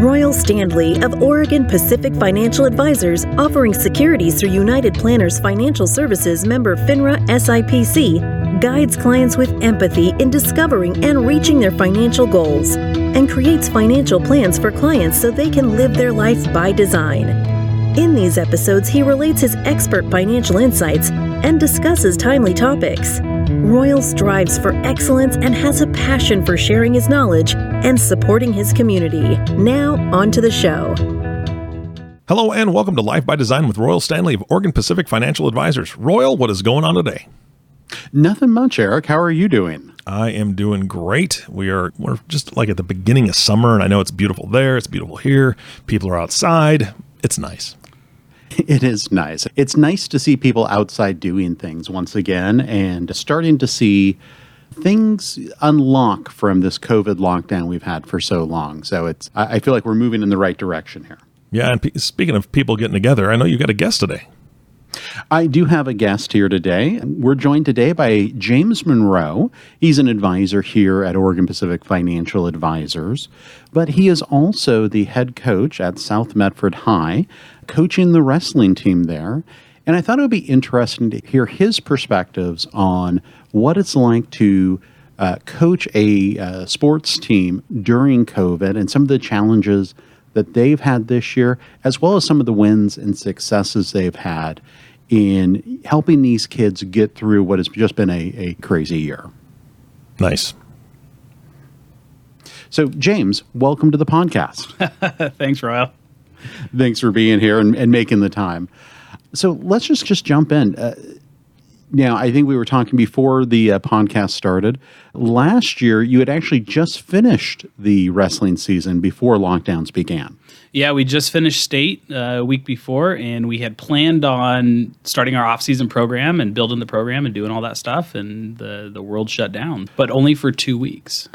Royal Standley of Oregon Pacific Financial Advisors, offering securities through United Planners Financial Services member FINRA SIPC, guides clients with empathy in discovering and reaching their financial goals, and creates financial plans for clients so they can live their life by design. In these episodes, he relates his expert financial insights and discusses timely topics. Royal strives for excellence and has a passion for sharing his knowledge and supporting his community. Now, on to the show. Hello and welcome to Life by Design with Royal Standley of Oregon Pacific Financial Advisors. Royal, what is going on today? Nothing much, Eric. How are you doing? I am doing great. We are we're just like at the beginning of summer and I know it's beautiful there, it's beautiful here. People are outside. It's nice. It is nice. It's nice to see people outside doing things once again and starting to see things unlock from this COVID lockdown we've had for so long. So it's I feel like we're moving in the right direction here. Yeah, and speaking of people getting together, I know you got a guest today. I do have a guest here today. We're joined today by James Monroe. He's an advisor here at Oregon Pacific Financial Advisors, but he is also the head coach at South Medford High, coaching the wrestling team there. And I thought it would be interesting to hear his perspectives on what it's like to uh, coach a uh, sports team during COVID and some of the challenges that they've had this year, as well as some of the wins and successes they've had in helping these kids get through what has just been a, a crazy year. Nice. So, James, welcome to the podcast. Thanks, Royal. Thanks for being here and, and, making the time. So, let's just, just jump in. Uh, now, I think we were talking before the uh, podcast started. Last year, you had actually just finished the wrestling season before lockdowns began. Yeah, we just finished state uh, a week before, and we had planned on starting our off-season program and building the program and doing all that stuff, and the the world shut down, but only for two weeks.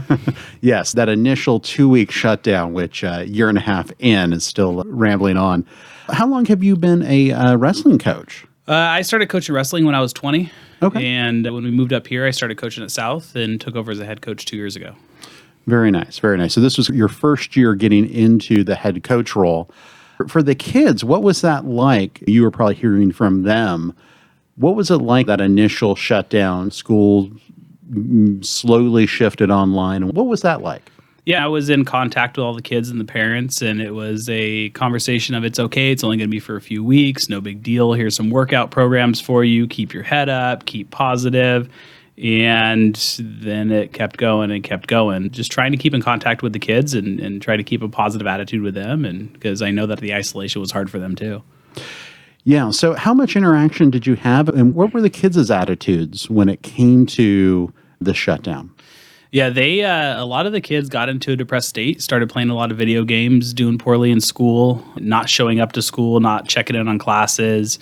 yes, that initial two-week shutdown, which a uh, year and a half in, is still rambling on. How long have you been a uh, wrestling coach? Uh, I started coaching wrestling when I was 20. Okay. And when we moved up here, I started coaching at South and took over as a head coach two years ago. Very nice. Very nice. So this was your first year getting into the head coach role. For the kids, what was that like? You were probably hearing from them. What was it like that initial shutdown? School slowly shifted online. What was that like? Yeah, I was in contact with all the kids and the parents, and it was a conversation of it's okay. It's only going to be for a few weeks. No big deal. Here's some workout programs for you. Keep your head up. Keep positive. And then it kept going and kept going. Just trying to keep in contact with the kids and, and try to keep a positive attitude with them. And because I know that the isolation was hard for them too. Yeah. So, how much interaction did you have, and what were the kids' attitudes when it came to the shutdown? Yeah, they uh, a lot of the kids got into a depressed state, started playing a lot of video games, doing poorly in school, not showing up to school, not checking in on classes,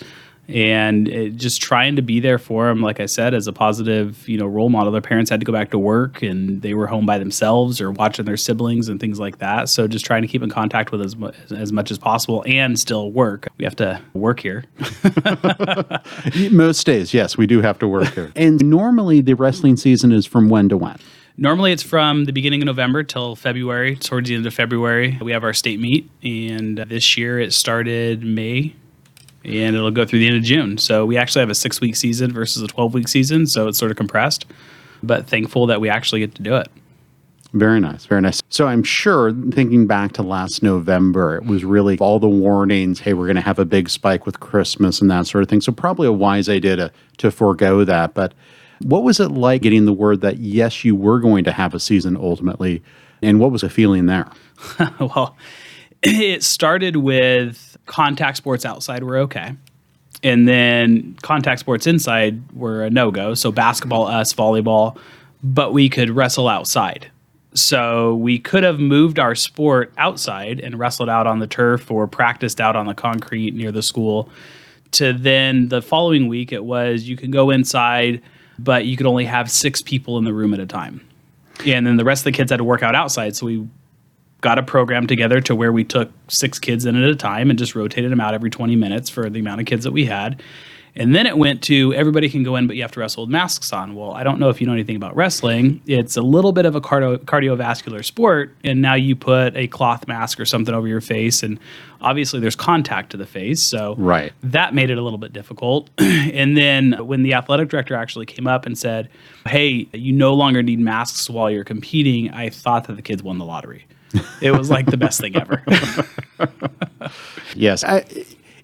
and it, just trying to be there for them. Like I said, as a positive, you know, role model. Their parents had to go back to work, and they were home by themselves or watching their siblings and things like that. So just trying to keep in contact with as as much as possible and still work. We have to work here. Most days, yes, we do have to work here. And normally, the wrestling season is from when to when. Normally, it's from the beginning of November till February. Towards the end of February, we have our state meet, and this year it started May, and it'll go through the end of June. So we actually have a six-week season versus a twelve-week season, so it's sort of compressed. But thankful that we actually get to do it. Very nice, very nice. So I'm sure, thinking back to last November, it was really all the warnings. Hey, we're going to have a big spike with Christmas and that sort of thing. So probably a wise idea to to forego that, but what was it like getting the word that, yes, you were going to have a season ultimately? And what was the feeling there? well, it started with contact sports outside were okay. And then contact sports inside were a no go. So basketball, us, volleyball, but we could wrestle outside. So we could have moved our sport outside and wrestled out on the turf or practiced out on the concrete near the school. To then the following week, it was you can go inside but you could only have six people in the room at a time. And then the rest of the kids had to work out outside. So we got a program together to where we took six kids in at a time and just rotated them out every 20 minutes for the amount of kids that we had. And then it went to everybody can go in, but you have to wrestle with masks on. Well, I don't know if you know anything about wrestling. It's a little bit of a cardio- cardiovascular sport, and now you put a cloth mask or something over your face, and obviously there's contact to the face. So Right. that made it a little bit difficult. and then when the athletic director actually came up and said, "Hey, you no longer need masks while you're competing," I thought that the kids won the lottery. It was like the best thing ever. Yes. I,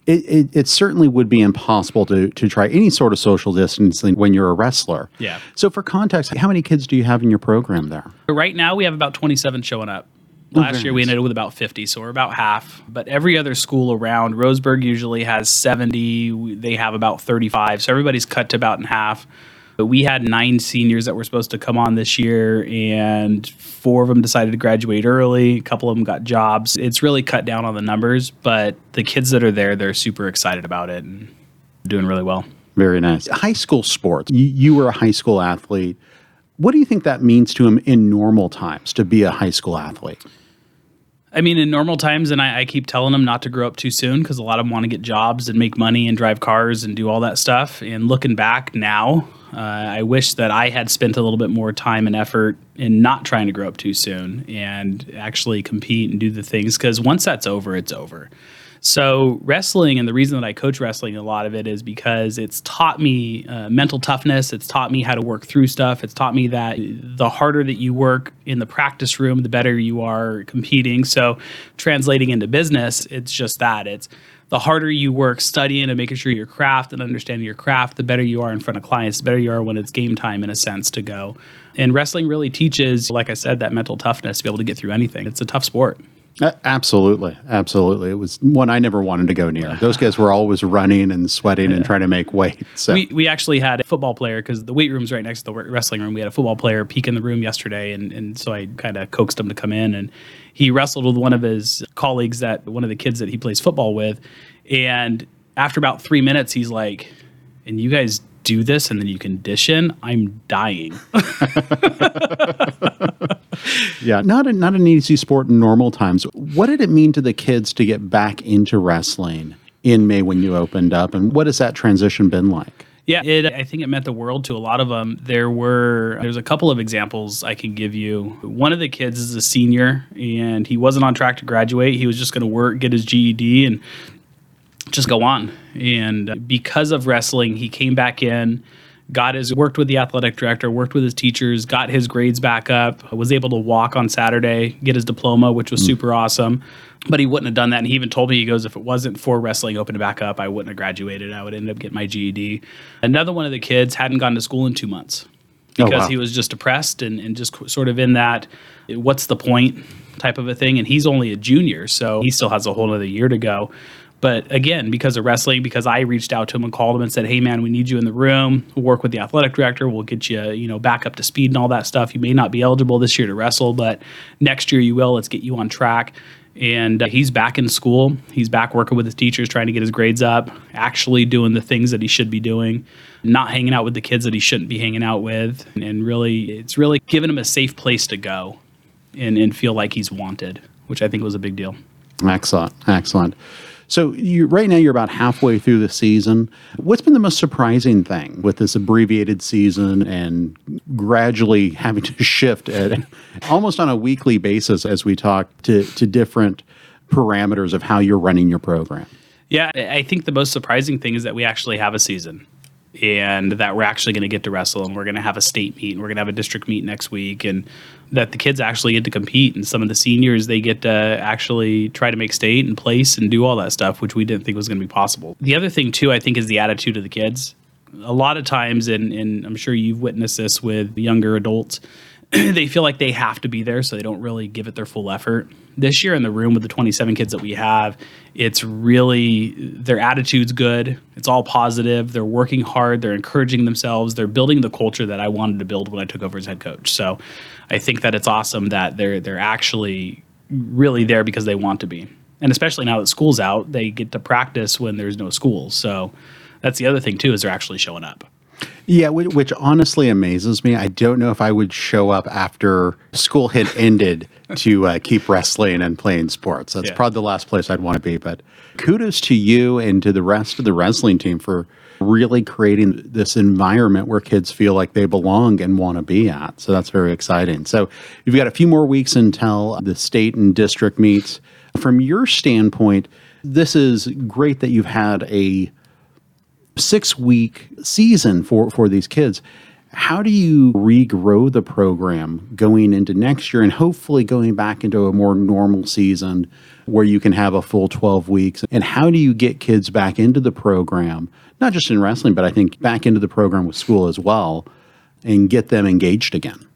it, it, it certainly would be impossible to, to try any sort of social distancing when you're a wrestler. Yeah. So, for context, how many kids do you have in your program there? right now, we have about 27 showing up. Last year we ended with about 50, so we're about half. But every other school around, Roseburg usually has 70. They have about 35, so everybody's cut to about in half. But we had nine seniors that were supposed to come on this year, and four of them decided to graduate early. A couple of them got jobs. It's really cut down on the numbers, but the kids that are there, they're super excited about it and doing really well. Very nice. High school sports. You, you were a high school athlete. What do you think that means to him in normal times to be a high school athlete? I mean, in normal times, and I, I keep telling them not to grow up too soon because a lot of them want to get jobs and make money and drive cars and do all that stuff. And looking back now, uh, I wish that I had spent a little bit more time and effort in not trying to grow up too soon and actually compete and do the things because once that's over, it's over. So wrestling, and the reason that I coach wrestling, a lot of it is because it's taught me uh, mental toughness. It's taught me how to work through stuff. It's taught me that the harder that you work in the practice room, the better you are competing. So translating into business, it's just that. It's the harder you work studying and making sure your craft and understanding your craft, the better you are in front of clients, the better you are when it's game time, in a sense, to go. And wrestling really teaches, like I said, that mental toughness to be able to get through anything. It's a tough sport. Uh, absolutely, absolutely. It was one I never wanted to go near. Those guys were always running and sweating and trying to make weight. So We, we actually had a football player because the weight room's right next to the wrestling room. We had a football player peek in the room yesterday, and, and so I kind of coaxed him to come in. And he wrestled with one of his colleagues, that one of the kids that he plays football with. And after about three minutes, he's like, "And you guys do this, and then you condition? I'm dying." yeah, not a, not an easy sport in normal times. What did it mean to the kids to get back into wrestling in May when you opened up, and what has that transition been like? Yeah, it, I think it meant the world to a lot of them. There were there's a couple of examples I can give you. One of the kids is a senior and he wasn't on track to graduate. He was just going to work, get his GED and just go on. And because of wrestling, he came back in, got his worked with the athletic director, worked with his teachers, got his grades back up, was able to walk on Saturday, get his diploma, which was mm. super awesome. But he wouldn't have done that. And he even told me, he goes, if it wasn't for wrestling opening back up, I wouldn't have graduated. I would end up getting my GED. Another one of the kids hadn't gone to school in two months Oh, because wow. he was just depressed and, and just sort of in that what's the point type of a thing. And he's only a junior, so he still has a whole other year to go. But again, because of wrestling, because I reached out to him and called him and said, "Hey, man, we need you in the room. We'll work with the athletic director. We'll get you, you know, back up to speed and all that stuff. You may not be eligible this year to wrestle, but next year you will. Let's get you on track." And uh, he's back in school. He's back working with his teachers, trying to get his grades up, actually doing the things that he should be doing, not hanging out with the kids that he shouldn't be hanging out with. And really, it's really given him a safe place to go and, and feel like he's wanted, which I think was a big deal. Excellent, excellent. So you right now you're about halfway through the season. What's been the most surprising thing with this abbreviated season and gradually having to shift at almost on a weekly basis as we talk to to different parameters of how you're running your program? Yeah, I think the most surprising thing is that we actually have a season and that we're actually going to get to wrestle and we're going to have a state meet and we're going to have a district meet next week and that the kids actually get to compete and some of the seniors they get to actually try to make state and place and do all that stuff which we didn't think was going to be possible. The other thing too I think is the attitude of the kids. A lot of times and, and I'm sure you've witnessed this with younger adults they feel like they have to be there, so they don't really give it their full effort. This year in the room with the 27 kids that we have, it's really their attitude's good. It's all positive. They're working hard. They're encouraging themselves. They're building the culture that I wanted to build when I took over as head coach. So I think that it's awesome that they're they're actually really there because they want to be. And especially now that school's out, they get to practice when there's no school. So that's the other thing too is they're actually showing up. Yeah, which, which honestly amazes me. I don't know if I would show up after school had ended to uh, keep wrestling and playing sports. That's Yeah. probably the last place I'd want to be. But kudos to you and to the rest of the wrestling team for really creating this environment where kids feel like they belong and want to be at. So that's very exciting. So you've got a few more weeks until the state and district meets. From your standpoint, this is great that you've had a six week season for, for these kids. How do you regrow the program going into next year and hopefully going back into a more normal season where you can have a full 12 weeks? And how do you get kids back into the program, not just in wrestling, but I think back into the program with school as well and get them engaged again?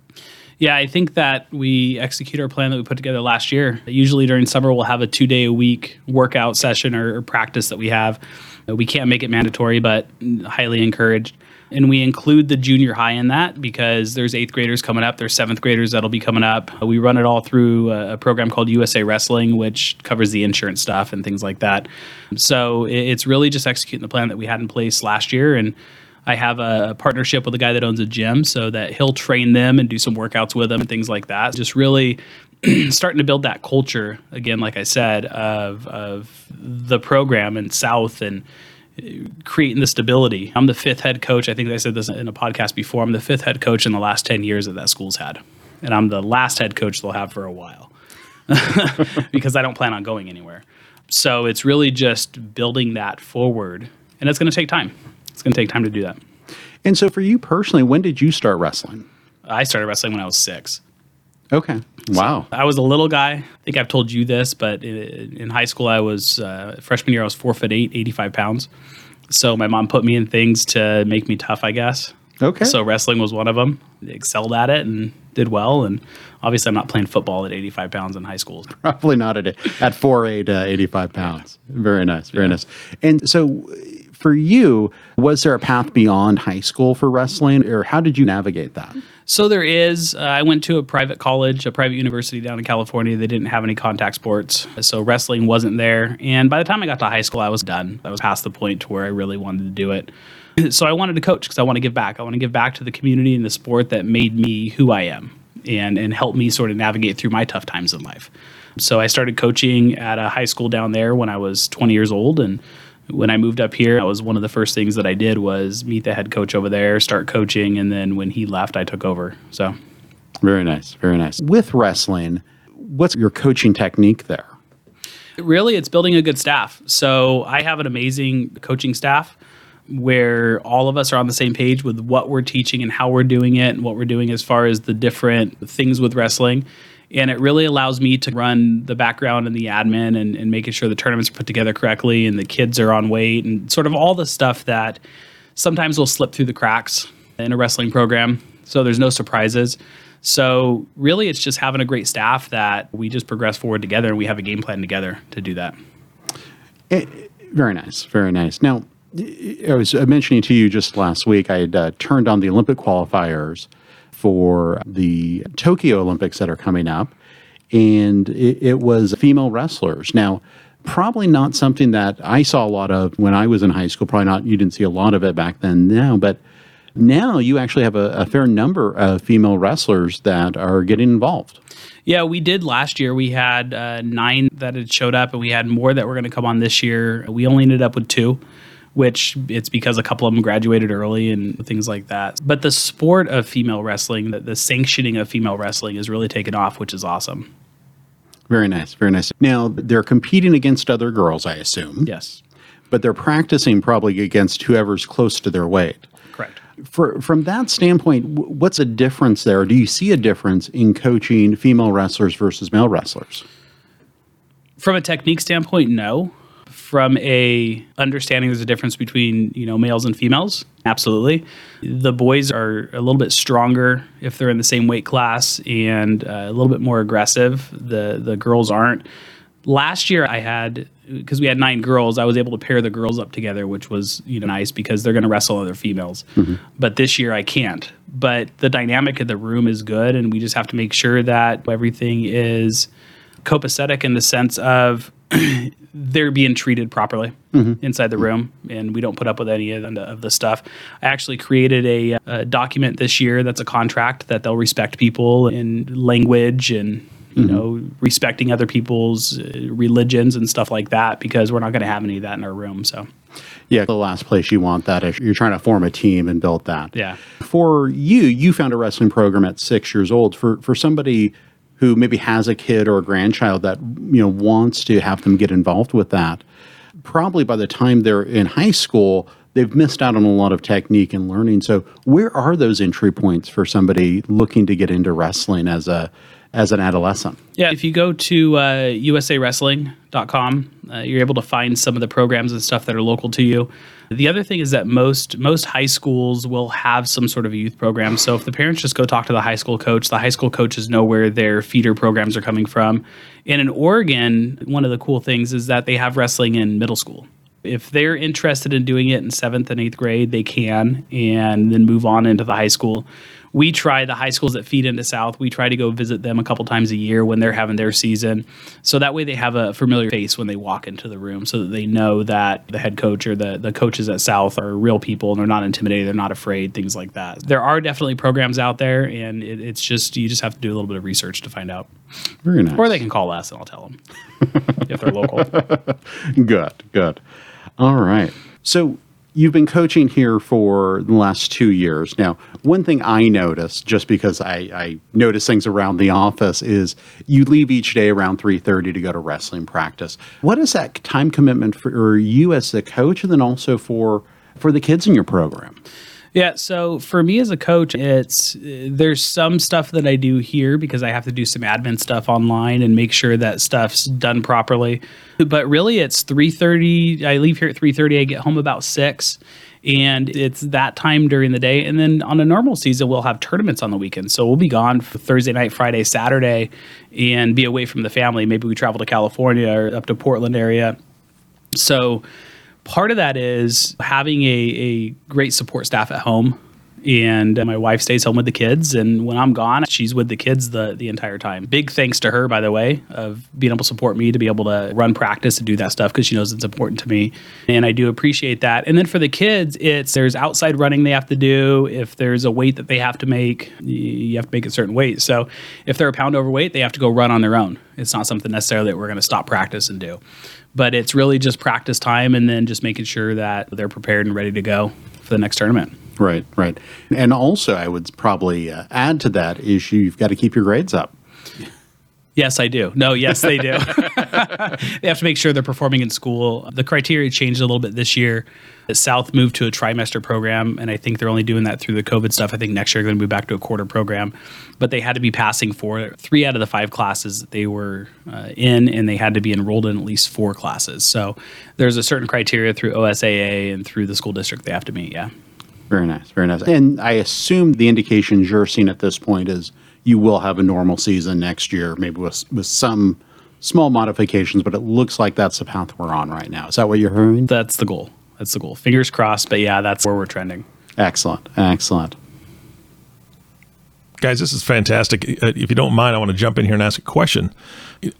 Yeah, I think that we execute our plan that we put together last year. Usually during summer, we'll have a two day a week workout session or, or practice that we have. We can't make it mandatory, but highly encouraged. And we include the junior high in that because there's eighth graders coming up, there's seventh graders that'll be coming up. We run it all through a program called USA Wrestling, which covers the insurance stuff and things like that. So it's really just executing the plan that we had in place last year. And I have a partnership with a guy that owns a gym so that he'll train them and do some workouts with them and things like that. Just really starting to build that culture again, like I said, of, of the program in South and uh, creating the stability. I'm the fifth head coach. I think I said this in a podcast before. I'm the fifth head coach in the last 10 years that that school's had. And I'm the last head coach they'll have for a while because I don't plan on going anywhere. So it's really just building that forward. And it's going to take time. It's going to take time to do that. And so for you personally, when did you start wrestling? I started wrestling when I was six. Okay. Wow. I was a little guy. I think I've told you this, but in, high school, I was uh, freshman year. I was four foot eight, 85 pounds. So my mom put me in things to make me tough, I guess. Okay. So wrestling was one of them. Excelled at it and did well. And obviously, I'm not playing football at 85 pounds in high school. Probably not at at four eight, uh, 85 pounds. Very nice, very nice. And so, for you, was there a path beyond high school for wrestling, or how did you navigate that? So there is. Uh, I went to a private college, a private university down in California. They didn't have any contact sports, so wrestling wasn't there. And by the time I got to high school, I was done. I was past the point to where I really wanted to do it. So I wanted to coach because I want to give back. I want to give back to the community and the sport that made me who I am, and and help me sort of navigate through my tough times in life. So I started coaching at a high school down there when I was 20 years old, and when I moved up here, that was one of the first things that I did was meet the head coach over there, start coaching, and then when he left, I took over. So Very nice, very nice. With wrestling, what's your coaching technique there? really, it's building a good staff. So I have an amazing coaching staff where all of us are on the same page with what we're teaching and how we're doing it and what we're doing as far as the different things with wrestling. And it really allows me to run the background and the admin and, and making sure the tournaments are put together correctly and the kids are on weight and sort of all the stuff that sometimes will slip through the cracks in a wrestling program. So there's no surprises. So really, it's just having a great staff that we just progress forward together and we have a game plan together to do that. It, Very nice, very nice. Now, I was uh, mentioning to you just last week, I had uh, turned on the Olympic qualifiers for the Tokyo Olympics that are coming up, and it, it was female wrestlers. Now, probably not something that I saw a lot of when I was in high school. Probably not, you didn't see a lot of it back then now, but now you actually have a, a fair number of female wrestlers that are getting involved. Yeah, we did last year. We had uh, nine that had showed up, and we had more that were going to come on this year. We only ended up with two, which it's because a couple of them graduated early and things like that. But the sport of female wrestling, the, the sanctioning of female wrestling, is really taken off, which is awesome. Very nice, very nice. Now, they're competing against other girls, I assume. Yes, but they're practicing probably against whoever's close to their weight. correct. For, from that standpoint, what's a difference there? Do you see a difference in coaching female wrestlers versus male wrestlers? From a technique standpoint, no. From a understanding, there's a difference between you know males and females. Absolutely, the boys are a little bit stronger if they're in the same weight class and uh, a little bit more aggressive. The the girls aren't. Last year, I had because we had nine girls. I was able to pair the girls up together, which was you know nice because they're going to wrestle other females. But this year, I can't. But the dynamic of the room is good, and we just have to make sure that everything is copacetic in the sense of they're being treated properly inside the room, and we don't put up with any of the, of the stuff. I actually created a, a document this year that's a contract that they'll respect people in language and you know respecting other people's uh, religions and stuff like that because we're not going to have any of that in our room. So Yeah, the last place you want that is you're trying to form a team and build that. Yeah. For you, you found a wrestling program at six years old. For for somebody who maybe has a kid or a grandchild that you know wants to have them get involved with that, probably by the time they're in high school, they've missed out on a lot of technique and learning. So where are those entry points for somebody looking to get into wrestling as a as an adolescent? Yeah, if you go to uh, usawrestling.com, uh, you're able to find some of the programs and stuff that are local to you. The other thing is that most most high schools will have some sort of a youth program. So if the parents just go talk to the high school coach, the high school coaches know where their feeder programs are coming from. And in Oregon, one of the cool things is that they have wrestling in middle school. If they're interested in doing it in seventh and eighth grade, they can, and then move on into the high school we try the high schools that feed into South. We try to go visit them a couple times a year when they're having their season, so that way they have a familiar face when they walk into the room, so that they know that the head coach or the the coaches at South are real people and they're not intimidated, they're not afraid, things like that. There are definitely programs out there, and it, it's just you just have to do a little bit of research to find out, Very nice. or they can call us and I'll tell them if they're local. Good, good. All right. So you've been coaching here for the last two years. Now, one thing I noticed, just because I, I notice things around the office, is you leave each day around three thirty to go to wrestling practice. What is that time commitment for you as the coach, and then also for for the kids in your program? Yeah, so for me as a coach, it's there's some stuff that I do here because I have to do some admin stuff online and make sure that stuff's done properly. But really, it's three thirty. I leave here at three thirty. I get home about six, and it's that time during the day. And then on a normal season, we'll have tournaments on the weekend, so we'll be gone for Thursday night, Friday, Saturday, and be away from the family. Maybe we travel to California or up to Portland area. So part of that is having a, a great support staff at home. And my wife stays home with the kids. And when i'm gone she's with the kids the, the entire time. Big thanks to her by the way of being able to support me to be able to run practice and do that stuff because she knows it's important to me. And i do appreciate that. And then for the kids it's there's outside running they have to do. If there's a weight that they have to make you have to make a certain weight. So if they're a pound overweight they have to go run on their own. It's not something necessarily that we're going to stop practice and do but it's really just practice time and then just making sure that they're prepared and ready to go for the next tournament. Right, right. And also, I would probably uh, add to that is you've got to keep your grades up. Yes, I do. No, yes, they do. they have to make sure they're performing in school. The criteria changed a little bit this year. The South moved to a trimester program, and I think they're only doing that through the COVID stuff. I think next year they're going to move back to a quarter program. But they had to be passing for three out of the five classes that they were uh, in, and they had to be enrolled in at least four classes. So there's a certain criteria through OSAA and through the school district they have to meet. Yeah. Very nice, very nice. And I assume the indications you're seeing at this point is you will have a normal season next year, maybe with, with some small modifications, but it looks like that's the path we're on right now. Is that what you're hearing? That's the goal. That's the goal. Fingers crossed. But yeah, that's where we're trending. Excellent, excellent. Guys, this is fantastic. Uh, If you don't mind, I want to jump in here and ask a question.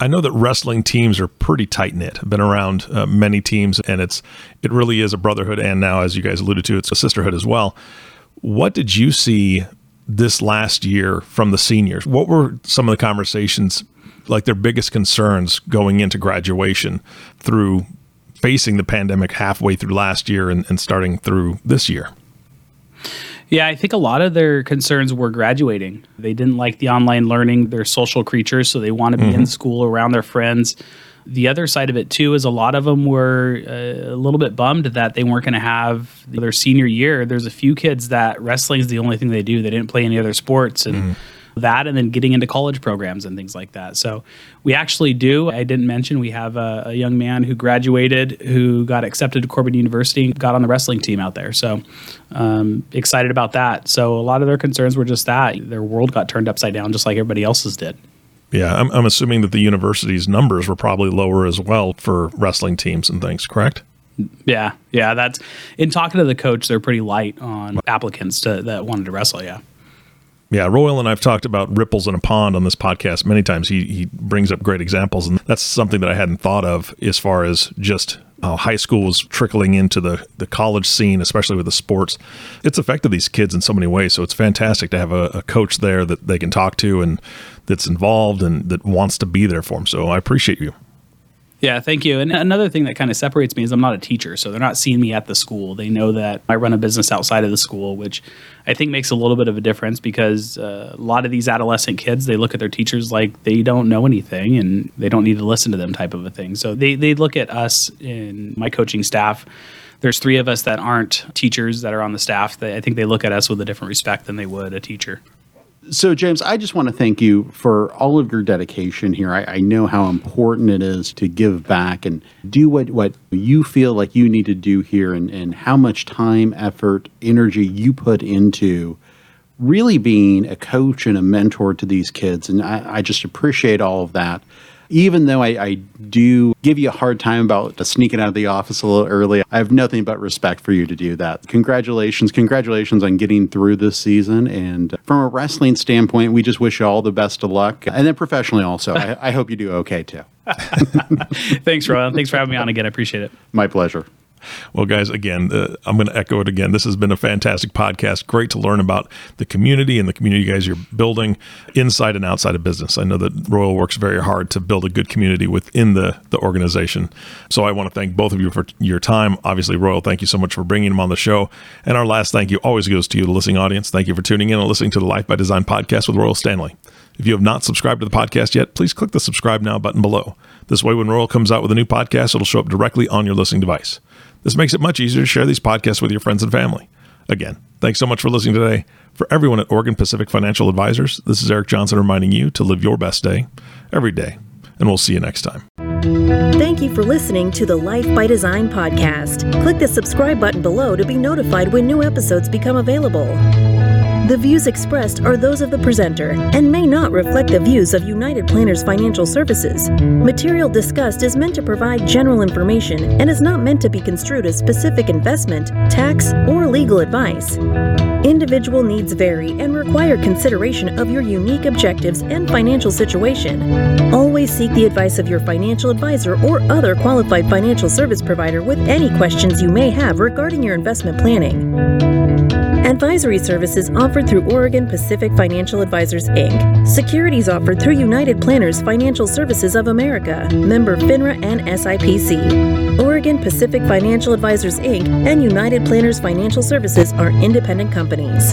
I know that wrestling teams are pretty tight knit. I've been around uh, many teams, and it's it really is a brotherhood, and now, as you guys alluded to, it's a sisterhood as well. What did you see this last year from the seniors? What were some of the conversations, like their biggest concerns going into graduation through facing the pandemic halfway through last year and, and starting through this year? Yeah, I think a lot of their concerns were graduating. They didn't like the online learning. They're social creatures, so they want to be in mm-hmm. school around their friends. The other side of it too is a lot of them were uh, a little bit bummed that they weren't going to have their senior year. There's a few kids that wrestling is the only thing they do. They didn't play any other sports and that, and then getting into college programs and things like that. So we actually do. I didn't mention we have a, a young man who graduated who got accepted to Corban University, and got on the wrestling team out there. So um, excited about that. So a lot of their concerns were just that their world got turned upside down, just like everybody else's did. Yeah, I'm, I'm assuming that the university's numbers were probably lower as well for wrestling teams and things, correct? Yeah, yeah. That's in talking to the coach, they're pretty light on applicants to, that wanted to wrestle. Yeah. Yeah, Royal and I've talked about ripples in a pond on this podcast many times. He he brings up great examples, and that's something that I hadn't thought of as far as just how high school was trickling into the the college scene, especially with the sports. It's affected these kids in so many ways. So it's fantastic to have a, a coach there that they can talk to and that's involved and that wants to be there for them. So I appreciate you. Yeah, thank you. And another thing that kind of separates me is I'm not a teacher, so they're not seeing me at the school. They know that I run a business outside of the school, which I think makes a little bit of a difference because uh, a lot of these adolescent kids they look at their teachers like they don't know anything and they don't need to listen to them type of a thing. So they they look at us in my coaching staff. There's three of us that aren't teachers that are on the staff. They, I think they look at us with a different respect than they would a teacher. So, James, I just want to thank you for all of your dedication here. I, I, know how important it is to give back and do what, what you feel like you need to do here and, and how much time, effort, energy you put into really being a coach and a mentor to these kids. And I, I just appreciate all of that even though I, I, do give you a hard time about sneaking out of the office a little early, I have nothing but respect for you to do that. Congratulations. Congratulations on getting through this season. And from a wrestling standpoint, we just wish you all the best of luck. And then professionally also, I, I hope you do okay too. Thanks, Rowan. Thanks for having me on again. I appreciate it. My pleasure. Well, guys, again, uh, I'm going to echo it again. This has been a fantastic podcast. Great to learn about the community and the community you guys are building inside and outside of business. I know that Royal works very hard to build a good community within the, the organization. So I want to thank both of you for your time. Obviously, Royal, thank you so much for bringing him on the show. And our last thank you always goes to you, the listening audience. Thank you for tuning in and listening to the Life by Design podcast with Royal Standley. If you have not subscribed to the podcast yet, please click the subscribe now button below. This way, when Royal comes out with a new podcast, it'll show up directly on your listening device. This makes it much easier to share these podcasts with your friends and family. Again, thanks so much for listening today. For everyone at Oregon Pacific Financial Advisors, this is Eric Johnson reminding you to live your best day every day. And we'll see you next time. Thank you for listening to the Life by Design podcast. Click the subscribe button below to be notified when new episodes become available. The views expressed are those of the presenter and may not reflect the views of United Planners Financial Services. Material discussed is meant to provide general information and is not meant to be construed as specific investment, tax, or legal advice. Individual needs vary and require consideration of your unique objectives and financial situation. Always seek the advice of your financial advisor or other qualified financial service provider with any questions you may have regarding your investment planning. Advisory services offered through Oregon Pacific Financial Advisors, Inc. Securities offered through United Planners Financial Services of America, member FINRA and SIPC. Oregon Pacific Financial Advisors, Inc. and United Planners Financial Services are independent companies.